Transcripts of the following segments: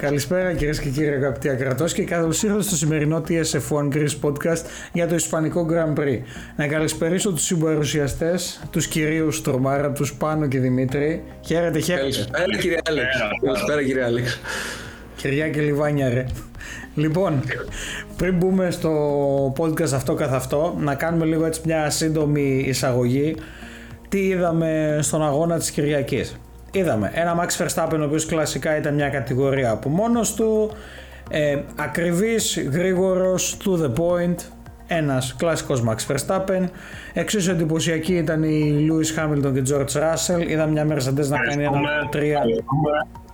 Καλησπέρα κυρίες και κύριοι αγαπητοί ακρατός και καλώς ήρθατε στο σημερινό TSF1 Greece Podcast για το Ισπανικό Grand Prix. Να καλησπερίσω τους συμπαρουσιαστές, τους κυρίους Τρομάρα, τους Πάνο και Δημήτρη. Χαίρετε, χαίρετε. Καλησπέρα κύριε Άλεξ. Καλησπέρα κύριε Άλεξ. Κυριά και Λιβάνια ρε. Λοιπόν, πριν μπούμε στο podcast αυτό καθ' αυτό, να κάνουμε λίγο έτσι μια σύντομη εισαγωγή. Τι είδαμε στον αγώνα της Κυριακής; Είδαμε ένα Max Verstappen ο οποίος κλασικά ήταν μια κατηγορία από μόνος του, ε, ακριβής, γρήγορος, to the point, ένας κλασικός Max Verstappen. Εξίσου εντυπωσιακή ήταν η Lewis Hamilton και George Russell. Είδα μια Mercedes να κάνει ένα τρία.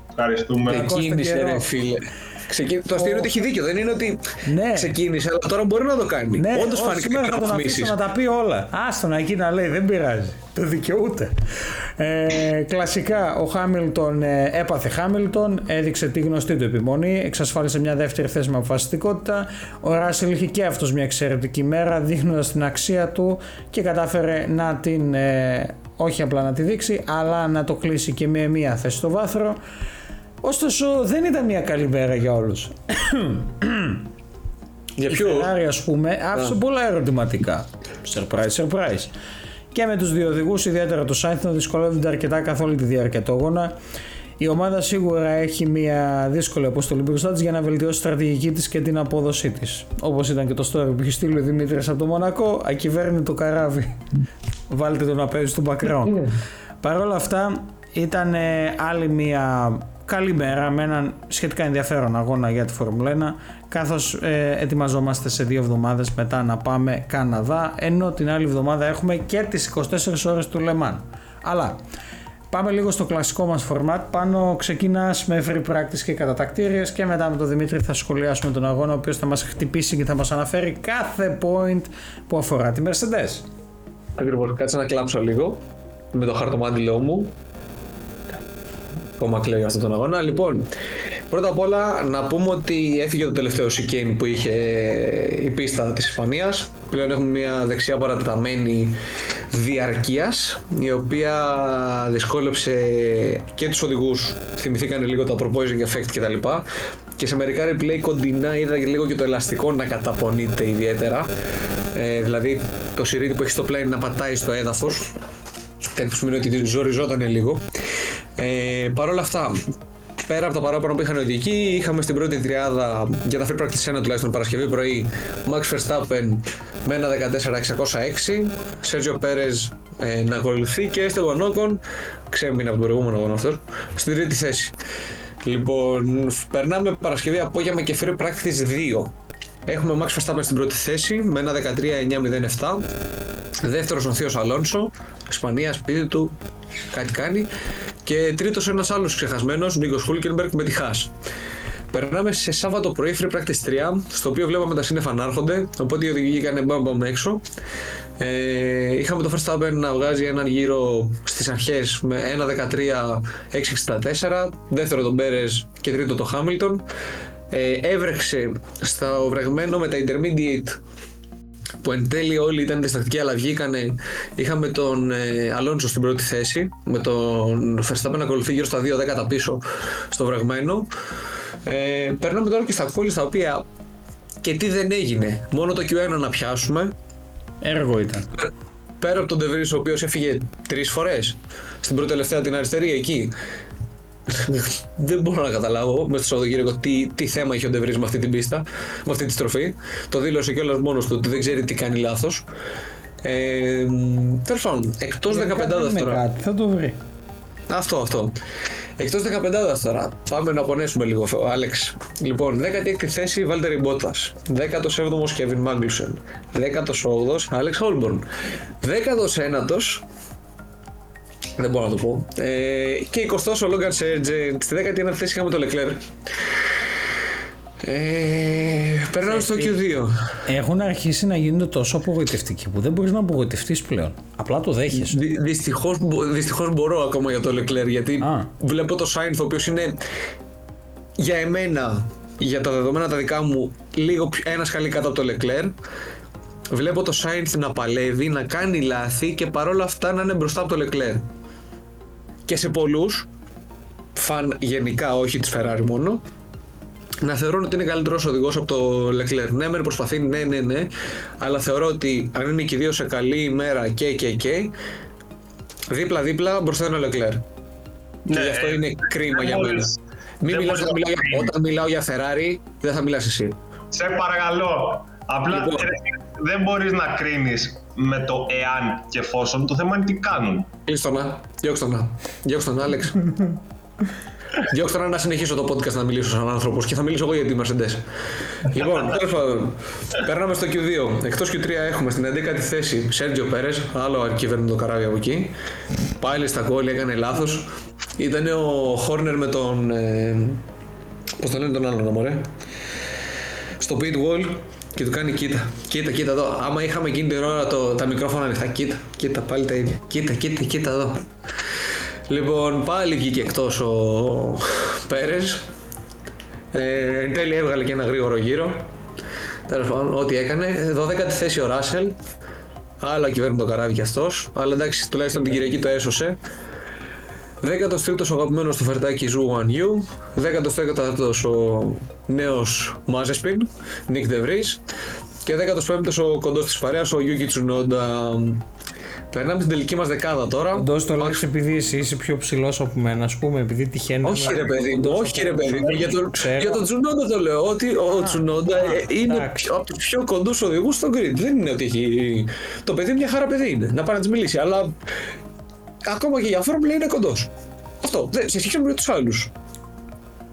Ευχαριστούμε. Ξεκίνησε ρε φίλε. Ξεκίνη... Το αστείο είναι ότι έχει δίκιο. Δεν είναι ότι Ναι. ξεκίνησε, αλλά τώρα μπορεί να το κάνει. Ναι, Όντως όχι, φάνηκε σήμερα θα τον αφήσω βαθμίσεις. να τα πει όλα. Άστον εκεί να λέει, δεν πειράζει. Το δικαιούται. Ε, κλασικά, ο Χάμιλτον ε, έπαθε Χάμιλτον, έδειξε τη γνωστή του επιμονή, εξασφάλισε μια δεύτερη θέση με αποφασιστικότητα. Ο Ράσελ είχε και αυτός μια εξαιρετική μέρα, δείχνοντας την αξία του και κατάφερε να την, ε, όχι απλά να τη δείξει, αλλά να το κλείσει και με μια θέση στο βάθρο. Ωστόσο, δεν ήταν μια καλή μέρα για όλους. Για Η ποιο; Ferrari ας πούμε άφησε πολλά ερωτηματικά. Surprise, surprise. Και με τους δύο οδηγούς, ιδιαίτερα το Sainz να δυσκολεύονται αρκετά καθ' όλη τη διάρκεια του αγώνα. Η ομάδα σίγουρα έχει μια δύσκολη αποστολή μπροστά της για να βελτιώσει τη στρατηγική της και την απόδοσή της. Όπως ήταν και το story που είχε στείλει ο Δημήτρης από το Μονακό, ακυβέρνει το καράβι. Βάλτε το να παίζει στο background. Παρ' όλα αυτά ήταν ε, άλλη μια καλή μέρα με έναν σχετικά ενδιαφέρον αγώνα για τη Φόρμουλα 1 καθώς ε, ετοιμαζόμαστε σε δύο εβδομάδες μετά να πάμε Καναδά ενώ την άλλη εβδομάδα έχουμε και τις 24 ώρες του Λεμάν. Αλλά πάμε λίγο στο κλασικό μας format πάνω ξεκινάς με free practice και κατατακτήριες και μετά με τον Δημήτρη θα σχολιάσουμε τον αγώνα ο οποίος θα μας χτυπήσει και θα μας αναφέρει κάθε point που αφορά τη Mercedes. Ακριβώς, κάτσε να κλάψω λίγο με το χαρτομάτιλό μου. Ακόμα κλαίω για αυτόν τον αγώνα. Λοιπόν, πρώτα απ' όλα να πούμε ότι έφυγε το τελευταίο chicane που είχε η πίστα της Ισπανίας. Πλέον έχουμε μια δεξιά παρατεταμένη διαρκείας, η οποία δυσκόλεψε και τους οδηγούς. Θυμηθήκαν λίγο το proposing effect κτλ. Και σε μερικά replay κοντινά είδα και λίγο και το ελαστικό να καταπονείται ιδιαίτερα. Ε, δηλαδή το σιρίδι που έχει στο πλάι να πατάει στο έδαφος Κάτι που σημαίνει ότι ζοριζόταν λίγο. Ε, Παρ' όλα αυτά, πέρα από τα παράπονα που είχαν οι οδηγοί, είχαμε στην πρώτη τριάδα για τα free practice 1 τουλάχιστον Παρασκευή πρωί Max Verstappen με ένα 14.606, Sergio Perez ε, να ακολουθεί και Esteban Ocon, ξέμεινε από τον προηγούμενο αγώνα αυτός, στην τρίτη θέση. Λοιπόν, περνάμε Παρασκευή απόγευμα και free practice 2. Έχουμε Max Verstappen στην πρώτη θέση με ένα 13.907. Δεύτερος ο Θείος Αλόνσο, Ισπανίας, σπίτι του, κάτι κάνει. Και τρίτος ένας άλλος ξεχασμένος, Νίκος Χούλκενμπεργκ με τη Χάς. Περνάμε σε Σάββατο πρωί, free practice 3, στο οποίο βλέπαμε τα σύννεφα να έρχονται, οπότε οι οδηγοί έκανε μπαμ μπαμ έξω. Ε, είχαμε το Verstappen να βγάζει έναν γύρο στις αρχές με 1.13.664, δεύτερο τον Πέρες και τρίτο το Χάμιλτον. Ε, έβρεξε στο βρεγμένο με τα intermediate που εν τέλει όλοι ήταν διστακτικοί αλλά βγήκανε. Είχαμε τον ε, Αλόνσο στην πρώτη θέση, με τον Verstappen να ακολουθεί γύρω στα 2 δέκατα πίσω στο βρεγμένο. Ε, περνάμε τώρα και στα κόλλη στα οποία και τι δεν έγινε. Μόνο το Q1 να πιάσουμε. Έργο ήταν. Πέρα από τον Ντεβρί, ο οποίος έφυγε τρεις φορές στην πρώτη τελευταία την αριστερή εκεί. δεν μπορώ να καταλάβω μέσα στο Σαββατοκύριακο τι, τι θέμα είχε ο Ντεβρί με αυτή την πίστα, με αυτή τη στροφή. Το δήλωσε κιόλας μόνος του ότι δεν ξέρει τι κάνει λάθος. Ε, Τέλος πάντων, εκτός 15 με τώρα. κάτι, θα το βρει. Αυτό, αυτό. Εκτός 15 τώρα, πάμε να πονέσουμε λίγο, Άλεξ. Λοιπόν, 16η θέση Βάλτερη Μπότα. 17ο Κέβιν Μάγκλουσεν. 18ο Άλεξ Χόλμπορν. 19ο. Δεν μπορώ να το πω. Ε, και 20ο ο Λόγκαν Σέρτζεντ. Στη 19η θέση είχαμε το Λεκλέρ. Ε, περνάμε στο Q2. Έχουν αρχίσει να γίνονται τόσο απογοητευτικοί που δεν μπορείς να απογοητευτείς πλέον. Απλά το δέχεσαι. Δυ, δυστυχώς, μπο- δυστυχώς μπορώ ακόμα για το Leclerc γιατί Α. βλέπω το Sainz ο οποίος είναι για εμένα, για τα δεδομένα τα δικά μου, λίγο πιο- ένα σκαλί κάτω από το Leclerc. Βλέπω το Sainz να παλεύει, να κάνει λάθη και παρόλα αυτά να είναι μπροστά από το Leclerc. Και σε πολλούς, φαν γενικά όχι της Ferrari μόνο, να θεωρούν ότι είναι καλύτερος οδηγός από το Leclerc. Ναι, μεν προσπαθεί, ναι, ναι, ναι, αλλά θεωρώ ότι αν είναι και οι δύο σε καλή ημέρα και και και, δίπλα-δίπλα μπροστά είναι ο Leclerc. Ναι, και γι' αυτό ε, είναι κρίμα δεν για μένα. μπορείς- Μην δεν μιλάς μπορείς όταν να μιλάω, για, κρίνεις. όταν μιλάω για Ferrari, δεν θα μιλάς εσύ. Σε παρακαλώ. Απλά Λοιπόν. ρε, δεν μπορείς να κρίνεις με το εάν και εφόσον. Το θέμα είναι τι κάνουν. Κλείστο να. Διώξτε τον να. Διώξτε τον, Άλεξ. Διώξτε τον να συνεχίσω το podcast να μιλήσω σαν άνθρωπος και θα μιλήσω εγώ για τη Mercedes. λοιπόν, τέλος πάντων, περνάμε στο Q2. Εκτός Q3 έχουμε στην 11η θέση Σέρτζιο Πέρες, άλλο αρκιβέρνητο καράβι από εκεί. Πάλι στα κόλλη έκανε λάθος. Ήταν ο Χόρνερ με τον. Ε, Πώς το λένε τον άλλον, μωρέ; Στο pit wall και του κάνει κοίτα. Κοίτα, κοίτα εδώ. Άμα είχαμε εκείνη την ώρα το, τα μικρόφωνα ανοιχτά, κοίτα, κοίτα, πάλι τα ίδια. Κοίτα, κοίτα, κοίτα εδώ. Λοιπόν, πάλι βγήκε εκτός ο Πέρες. Ε, εν τέλει έβγαλε και ένα γρήγορο γύρο. Τέλος πάντων, ό,τι έκανε. 12η θέση ο Ράσελ. Άλλα κυβέρνητο καράβι κι αυτός. Αλλά εντάξει, τουλάχιστον την Κυριακή το έσωσε. 13ο ο αγαπημένος του φερτάκι Zhou Guanyu. 14ο ο νέος Μάζεπιν, Nyck de Vries. Και 15ο ο κοντός της παρέας, ο Yuki Tsunoda. Περνάμε στην τελική μας δεκάδα τώρα. Αυτό το λες επειδή εσύ είσαι πιο ψηλός από μένα, ας πούμε, επειδή τυχαίνει. Όχι να- ρε παιδί μου, όχι ρε παιδί μου. Για τον, Ξέρω. για τον Τσουνόντα το λέω. Ότι ο Τσουνόντα ε, είναι εντάξει. πιο- από τους πιο κοντούς οδηγούς στο grid. Δεν είναι ότι έχει. Το παιδί μια χαρά παιδί είναι. Να πάει να της μιλήσει. Αλλά ακόμα και για φόρμουλα είναι κοντός. Αυτό. Δεν, σε σχέση με τους άλλους.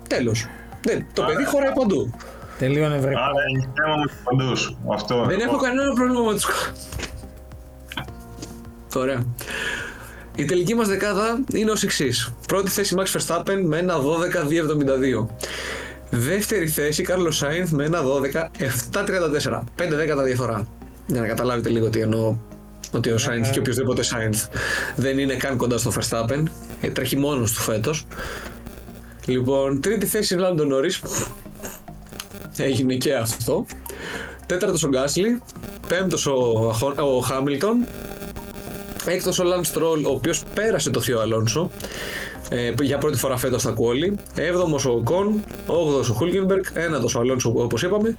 Τέλος. Το παιδί χωράει παντού. Τελείωνε βρε. Άρα έχει θέμα με τους παντούς. Αυτό. Δεν έχω κανένα πρόβλημα με του. Ωραία. Η τελική μας δεκάδα είναι ως εξής. Πρώτη θέση Max Verstappen με ένα 12-272. Δεύτερη θέση Carlos Sainz με ένα 12-734. 5 δέκατα διαφορά. Για να καταλάβετε λίγο τι εννοώ. Ότι ο Sainz και οποιοδήποτε Sainz δεν είναι καν κοντά στο Verstappen. Ε, Τρέχει μόνος του φέτος. Λοιπόν, τρίτη θέση Lando Norris. Έγινε και αυτό. Τέταρτος ο Γκάσλι. Πέμπτος ο, Αχο- ο Χάμιλτον. Έκτος ο Λανς Στρόλ, ο οποίος πέρασε το Θείο Αλόνσο ε, για πρώτη φορά φέτος στα quali. Έβδομος ο Οκόν, όγδοος ο Χούλκενμπεργκ, ένατος ο Αλόνσο όπως είπαμε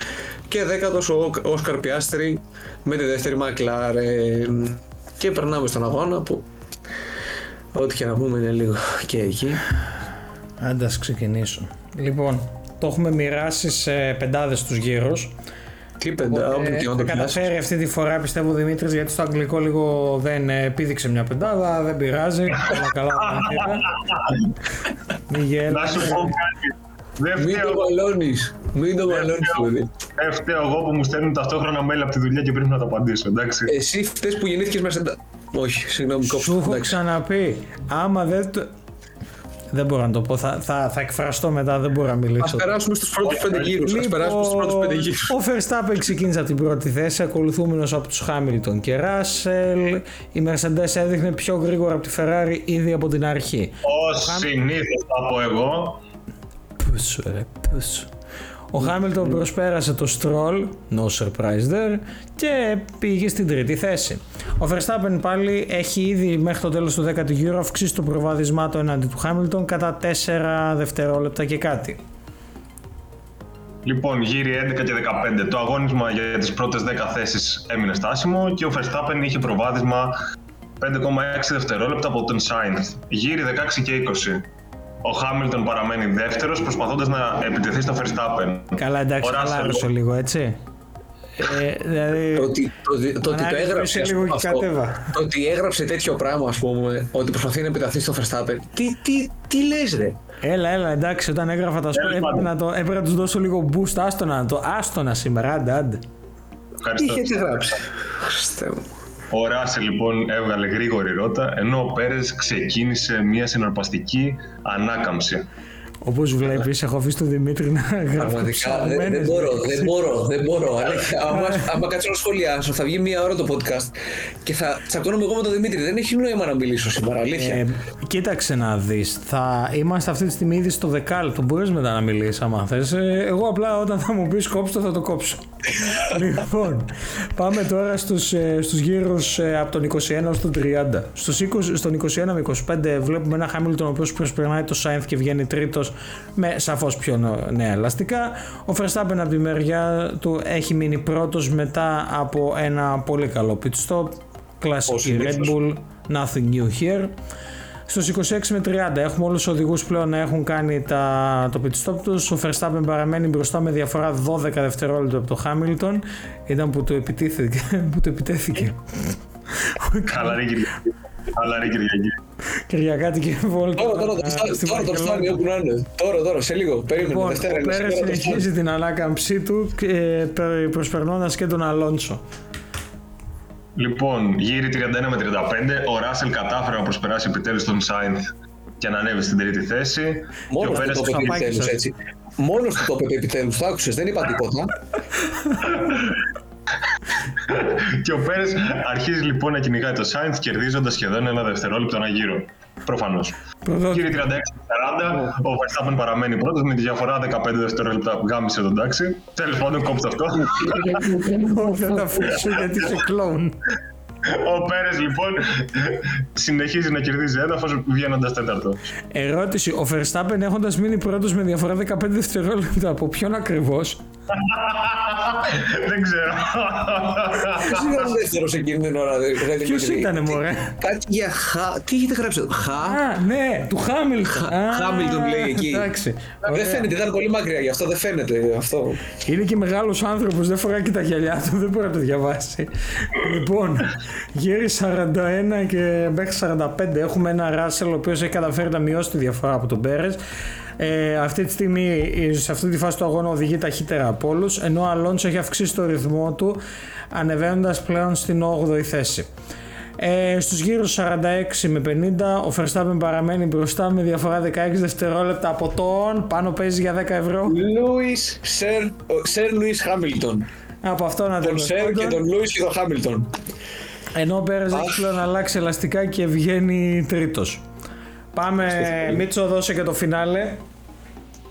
και δέκατος ο Όσκαρ Πιάστρη με τη δεύτερη Μακλάρεν. Και περνάμε στον αγώνα που ό,τι και να πούμε είναι λίγο και εκεί. Άντε ας ξεκινήσω. Λοιπόν, το έχουμε μοιράσει σε πεντάδες τους γύρους. Τι πέντα, όπου και να θα το πιάσεις. καταφέρει αυτή τη φορά πιστεύω ο Δημήτρης γιατί στο αγγλικό λίγο δεν ε, επίδειξε μια πεντάδα, δεν πειράζει. Όλα καλά. όλα καλά. Μη γέλα. Να σου πω κάτι. Δεν Μην φταίω, το μαλώνεις, μην το μαλώνεις παιδί. δεν φταίω εγώ που μου στέλνουν ταυτόχρονα mail από τη δουλειά και πρέπει να τα απαντήσω, εντάξει. Εσύ φταίς που γεννήθηκες μέσα στην... Όχι, συγγνώμη, κόψω. Σου έχω εντάξει. ξαναπεί, άμα δεν το... Δεν μπορώ να το πω, θα, θα, θα εκφραστώ μετά, δεν μπορώ να Ας μιλήσω. περάσουμε στους πρώτους πέντε γύρους. Ας περάσουμε στους πρώτους πέντε γύρους. ο Verstappen ξεκίνησε από την πρώτη θέση, ακολουθούμενος από τους Hamilton και Russell. Η Mercedes έδειχνε πιο γρήγορα από τη Ferrari ήδη από την αρχή. Ως συνήθως θα πω εγώ, Πούσου ρε, πούσου. Ο Χάμιλτον προσπέρασε το Stroll, no surprise there, και πήγε στην τρίτη θέση. Ο Verstappen πάλι έχει ήδη μέχρι το τέλος του 10ου γύρου αυξήσει το προβάδισμά του εναντί του Χάμιλτον κατά 4 δευτερόλεπτα και κάτι. λοιπόν γύρι 11 και 15, το αγώνισμα για τις πρώτες 10 θέσεις έμεινε στάσιμο και ο Verstappen είχε προβάδισμα 5,6 δευτερόλεπτα από τον Sainz. Γύρι 16 και 20. Ο Χάμιλτον παραμένει δεύτερος προσπαθώντας να επιτεθεί στο Verstappen. Καλά εντάξει, Ο Russell- χαλάρωσε λίγο έτσι. Ε, δηλαδή, Το ότι, το, ότι- το ότι το Ανάλυση έγραψε ας λίγο πούμε, και αυτό, κατέβα. το ότι έγραψε τέτοιο πράγμα ας πούμε ότι προσπαθεί να επιταθεί στο Verstappen τι, τι, τι λες ρε; Έλα, έλα, εντάξει, όταν έγραφα τα σχόλια Τέλος έπρεπε πάντων. να, το, έπρεπε να τους δώσω λίγο boost, άστονα, το άστονα σήμερα, άντε, άντε. τι Ευχαριστώ. είχε έτσι γράψει Χριστέ μου Ο Ράσελ λοιπόν έβγαλε γρήγορη ρότα, ενώ ο Πέρες ξεκίνησε μια συναρπαστική ανάκαμψη. Όπως βλέπεις, έχω αφήσει τον Δημήτρη να γράφει Πραγματικά δεν, δεν ψαγμένες μπορώ, λέξεις. δεν μπορώ, δεν μπορώ. Αλήθεια, άμα, άμα κάτσω να σχολιάσω, θα βγει μία ώρα το podcast και θα τσακώνομαι εγώ με τον Δημήτρη. Δεν έχει νόημα να μιλήσω σήμερα, αλήθεια. Ε, κοίταξε να δεις, θα είμαστε αυτή τη στιγμή ήδη στο δεκάλεπτο, μπορείς μετά να μιλήσεις άμα θες. Ε, εγώ απλά όταν θα μου πεις κόψτε θα το κόψω. λοιπόν, πάμε τώρα στους, ε, στους γύρους ε, από τον 21 ως τον 30. Στους 20, στον 21 με 25 βλέπουμε ένα Hamilton ο οποίος προσπερνάει το Sainz και βγαίνει τρίτος με σαφώς πιο νέα ελαστικά. Ο Verstappen από τη μεριά του έχει μείνει πρώτος μετά από ένα πολύ καλό pit stop. Κλασική Red Bull, nothing new here. Στους 26 με 30 έχουμε όλους τους οδηγούς πλέον να έχουν κάνει τα, το pit stop τους. Ο Verstappen παραμένει μπροστά με διαφορά 12 δευτερόλεπτα από το Hamilton. Ήταν που του επιτέθηκε. που του επιτέθηκε. Χαλαρή Κυριακή. Χαλαρή Κυριακή. Κυριακάτη και βόλτα. Τώρα, τώρα, τώρα, τώρα, φτάνει όπου να είναι. Τώρα, τώρα, σε λίγο. Περίμενε. Λοιπόν, Δευτέρα ο είναι. Πέρες σήμερα το συνεχίζει την ανάκαμψή του ε, περ- προσπερνώντας και τον Αλόνσο. Λοιπόν, γύρι 31 με 35, ο Ράσελ κατάφερε να προσπεράσει επιτέλους τον Σάινθ και να ανέβει στην τρίτη θέση. Μόνο και ο του Πέρες το είπε Σαπάκι επιτέλους σας. έτσι. Μόνο του το είπε επιτέλους. Το άκουσες, δεν είπα τίποτα. Και ο Πέρες αρχίζει λοιπόν να κυνηγάει το Σάινθ κερδίζοντας σχεδόν ένα δευτερόλεπτο ένα γύρο. Προφανώς. Πρωτότυπο. Κύριε 36-40, ο Verstappen παραμένει πρώτος με τη διαφορά 15 δευτερόλεπτα που γάμισε τον τάξη. Τέλος πάντων, κόψτε αυτό. Δεν τα αφήσω γιατί είσαι κλόουν. ο Πέρες λοιπόν συνεχίζει να κερδίζει έδαφος βγαίνοντας τέταρτο. Ερώτηση, ο Verstappen έχοντας μείνει πρώτος με διαφορά 15 δευτερόλεπτα από ποιον ακριβώς; Δεν ξέρω. Ποιος ήταν ο δεύτερος εκείνη την ώρα, δηλαδή. Ποιος Δημήτρη; ήτανε, μωρέ; Κάτι για χα. Τι έχετε γράψει εδώ, Χα; Α, ναι, του Χάμιλτον. Α, Χάμιλτον λέει εκεί. Εντάξει. Δεν Ωραία. φαίνεται, ήταν πολύ μακριά, γι' αυτό δεν φαίνεται αυτό. Είναι και μεγάλος άνθρωπος, δεν φοράει και τα γυαλιά του, δεν μπορεί να το διαβάσει. λοιπόν, γύρι 41 και μέχρι 45 έχουμε ένα Ράσελ ο οποίος έχει καταφέρει να μειώσει τη διαφορά από τον Πέρες. Ε, αυτή τη στιγμή, σε αυτή τη φάση του αγώνα οδηγεί ταχύτερα από όλους, ενώ ο Αλόνσο έχει αυξήσει το ρυθμό του, ανεβαίνοντας πλέον στην 8η θέση. Ε, στους γύρους 46 με 50 ο Verstappen παραμένει μπροστά με διαφορά 16 δευτερόλεπτα από τον πάνω παίζει για 10 ευρώ Λούι Σερ, Σερ Λούι Χάμιλτον. από αυτό να Τον Σερ και τον Λούι και τον Χάμιλτον. ενώ ο Πέρες έχει Αχ. πλέον αλλάξει ελαστικά και βγαίνει τρίτος πάμε Μίτσο δώσε και το φινάλε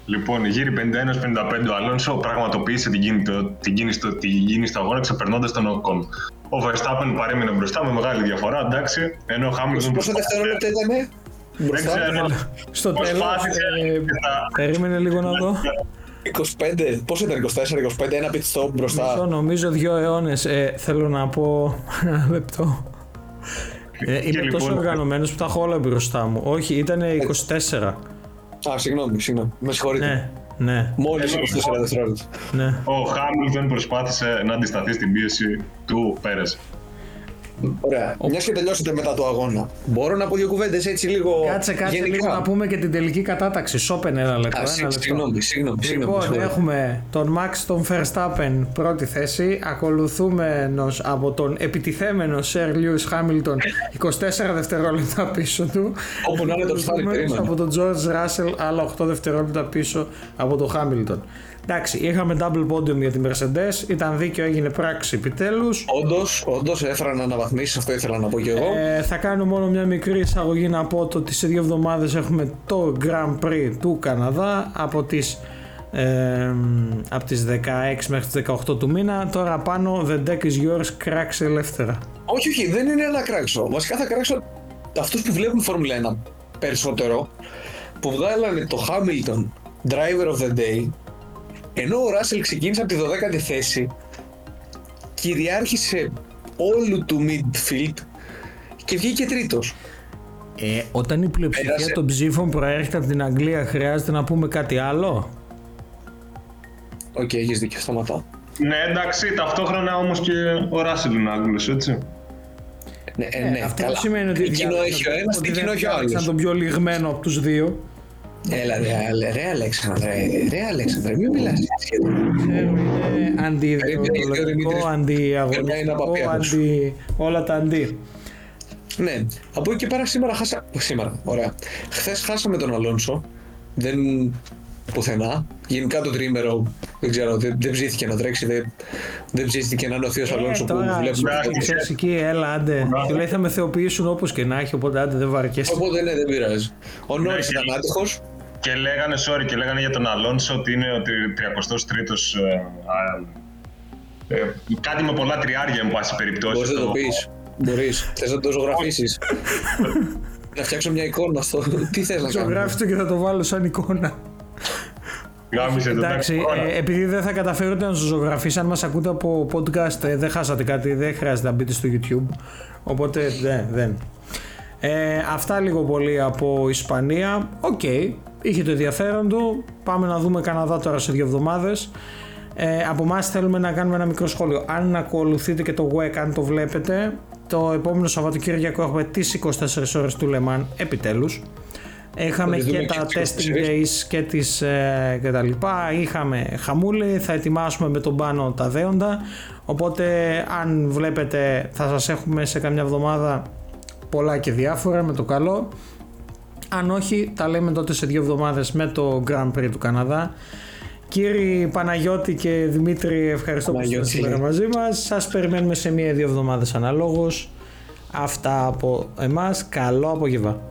Λοιπόν, γύρι 51-55 ο Αλόνσο πραγματοποίησε την κίνηση, την κίνηση, του- την κίνηση του αγώνα ξεπερνώντας τον Οκόν. Ο Verstappen παρέμεινε μπροστά με μεγάλη διαφορά, εντάξει, ενώ ο Χάμιλτον. Πόσα δευτερόλεπτα ήταν Δεν μπροστά. ξέρω. στο τέλος Προσπάθησε ε, και τα- περίμενε λίγο να δω 25, πόσο ήταν 24-25, ένα pit stop Μισό, μπροστά. νομίζω δύο αιώνες ε, θέλω να πω ένα λεπτό ε, είμαι λοιπόν- τόσο οργανωμένος που τα έχω όλα μπροστά μου όχι ήταν 24 Α, συγγνώμη, συγγνώμη. Με συγχωρείτε. ναι ναι Μόλις 24 δευτερόλεπτα. ναι Ο Χάμιλτον προσπάθησε να αντισταθεί στην πίεση του Πέρες. Ωραία. Μιας και τελειώσετε μετά το αγώνα. Μπορώ να πω δύο κουβέντες έτσι λίγο. Κάτσε, κάτσε γενικά. λίγο να πούμε και την τελική κατάταξη. Σόπεν ένα λεπτό. Α, ένα συγ- λεπτό. Συγγνώμη, συγγνώμη. συγγνώμη, Λοιπόν, συγγνώμη. έχουμε τον Max τον Verstappen πρώτη θέση, ακολουθούμενος από τον επιτιθέμενο Sir Lewis Hamilton 24 δευτερόλεπτα πίσω του. Όπου να είναι το ψάρι, Ακολουθούμενος περίμενε. από τον George Russell άλλα 8 δευτερόλεπτα πίσω από τον Hamilton. Εντάξει, είχαμε double podium για τη Mercedes, ήταν δίκαιο, έγινε πράξη επιτέλους. Όντως, όντως έφεραν αναβαθμίσεις, αυτό ήθελα να πω κι εγώ. Ε, θα κάνω μόνο μια μικρή εισαγωγή να πω το ότι σε δύο εβδομάδες έχουμε το Grand Prix του Καναδά από τις, ε, από τις 16 μέχρι τις 18 του μήνα. Τώρα πάνω The Deck is yours, κράξε ελεύθερα. Όχι, όχι, δεν είναι να κράξω. Βασικά θα κράξω αυτούς που βλέπουν Φόρμουλα 1 περισσότερο, που βγάλανε το Hamilton Driver of the Day, ενώ ο Ράσελ ξεκίνησε από τη 12η θέση, κυριάρχησε όλου του midfield και βγήκε τρίτος. Ε, όταν η πλειοψηφία Πέρασε. των ψήφων προέρχεται από την Αγγλία χρειάζεται να πούμε κάτι άλλο; Οκ, έχεις δίκιο, σταματάω. Ναι, εντάξει, ταυτόχρονα όμως και ο Ράσελ είναι Άγγλος, έτσι. Ναι, ε, ναι, Αυτό καλά. δεν σημαίνει ότι Τι κοινό έχει ο ένας, τι κοινό έχει ο Σαν άλλος. τον πιο λιγμένο από τους δύο. Έλα ρε, ρε, ρε Αλέξανδρε, ρε Αλέξανδρε, μην μιλάς έτσι. Ξέρω, είναι αντιιδεολογικό, Περνάει να αντιαγωνιστικό, παπιάδος. αντι... όλα τα αντί. Ναι, από εκεί και πέρα σήμερα χάσα... Σήμερα, ωραία. Χθες χάσαμε τον Αλόνσο. Δεν πουθενά. Γενικά το τρίμερο, δεν ξέρω, δεν, δεν ψήθηκε να τρέξει, δεν, δεν ψήθηκε να είναι ο θείος Αλόνσο Ε, που τώρα, βλέπουμε. εντάξει. ξέρεις εκεί, έλα, άντε. Και λέει θα με θεοποιήσουν όπως και να έχει, οπότε άντε δεν βαρκέσαι. Οπότε ναι, δεν πειράζει. Ο Νόρις και- ήταν άτυχος. Και λέγανε, sorry, και λέγανε για τον Αλόνσο ότι είναι ο 33ος ε, ε, ε, κάτι με πολλά τριάρια, εν πάση περιπτώσει. Μπορείς να το στο- πεις. Μπορείς. Θες να το ζωγραφίσεις. να φτιάξω μια εικόνα στο... Τι θες να κάνω; Ζωγράφισέ το και θα το βάλω σαν εικόνα. Γάμησέ τον Εντάξει, ε, επειδή δεν θα καταφέρετε να ζωγραφίσει, αν μας ακούτε από podcast, ε, δεν χάσατε κάτι, δεν χρειάζεται να μπείτε στο YouTube. Οπότε δεν. δεν. Ε, αυτά λίγο πολύ από Ισπανία. Οκ, είχε το ενδιαφέρον του. Πάμε να δούμε Καναδά τώρα σε δύο εβδομάδες. Ε, από εμάς θέλουμε να κάνουμε ένα μικρό σχόλιο. Αν ακολουθείτε και το WEC, αν το βλέπετε, το επόμενο Σαββατοκύριακο έχουμε τις 24 ώρες του Λεμάν επιτέλους. Είχαμε και τα testing days και, τις, ε, και τα λοιπά. Είχαμε χαμούλη, θα ετοιμάσουμε με τον πάνω τα δέοντα. Οπότε αν βλέπετε θα σας έχουμε σε καμιά εβδομάδα πολλά και διάφορα με το καλό. Αν όχι, τα λέμε τότε σε δύο εβδομάδες με το Grand Prix του Καναδά. Κύριοι Παναγιώτη και Δημήτρη, ευχαριστώ που ήσασταν σήμερα μαζί μας. Σας περιμένουμε σε μία-δύο εβδομάδες αναλόγως. Αυτά από εμάς. Καλό απόγευμα.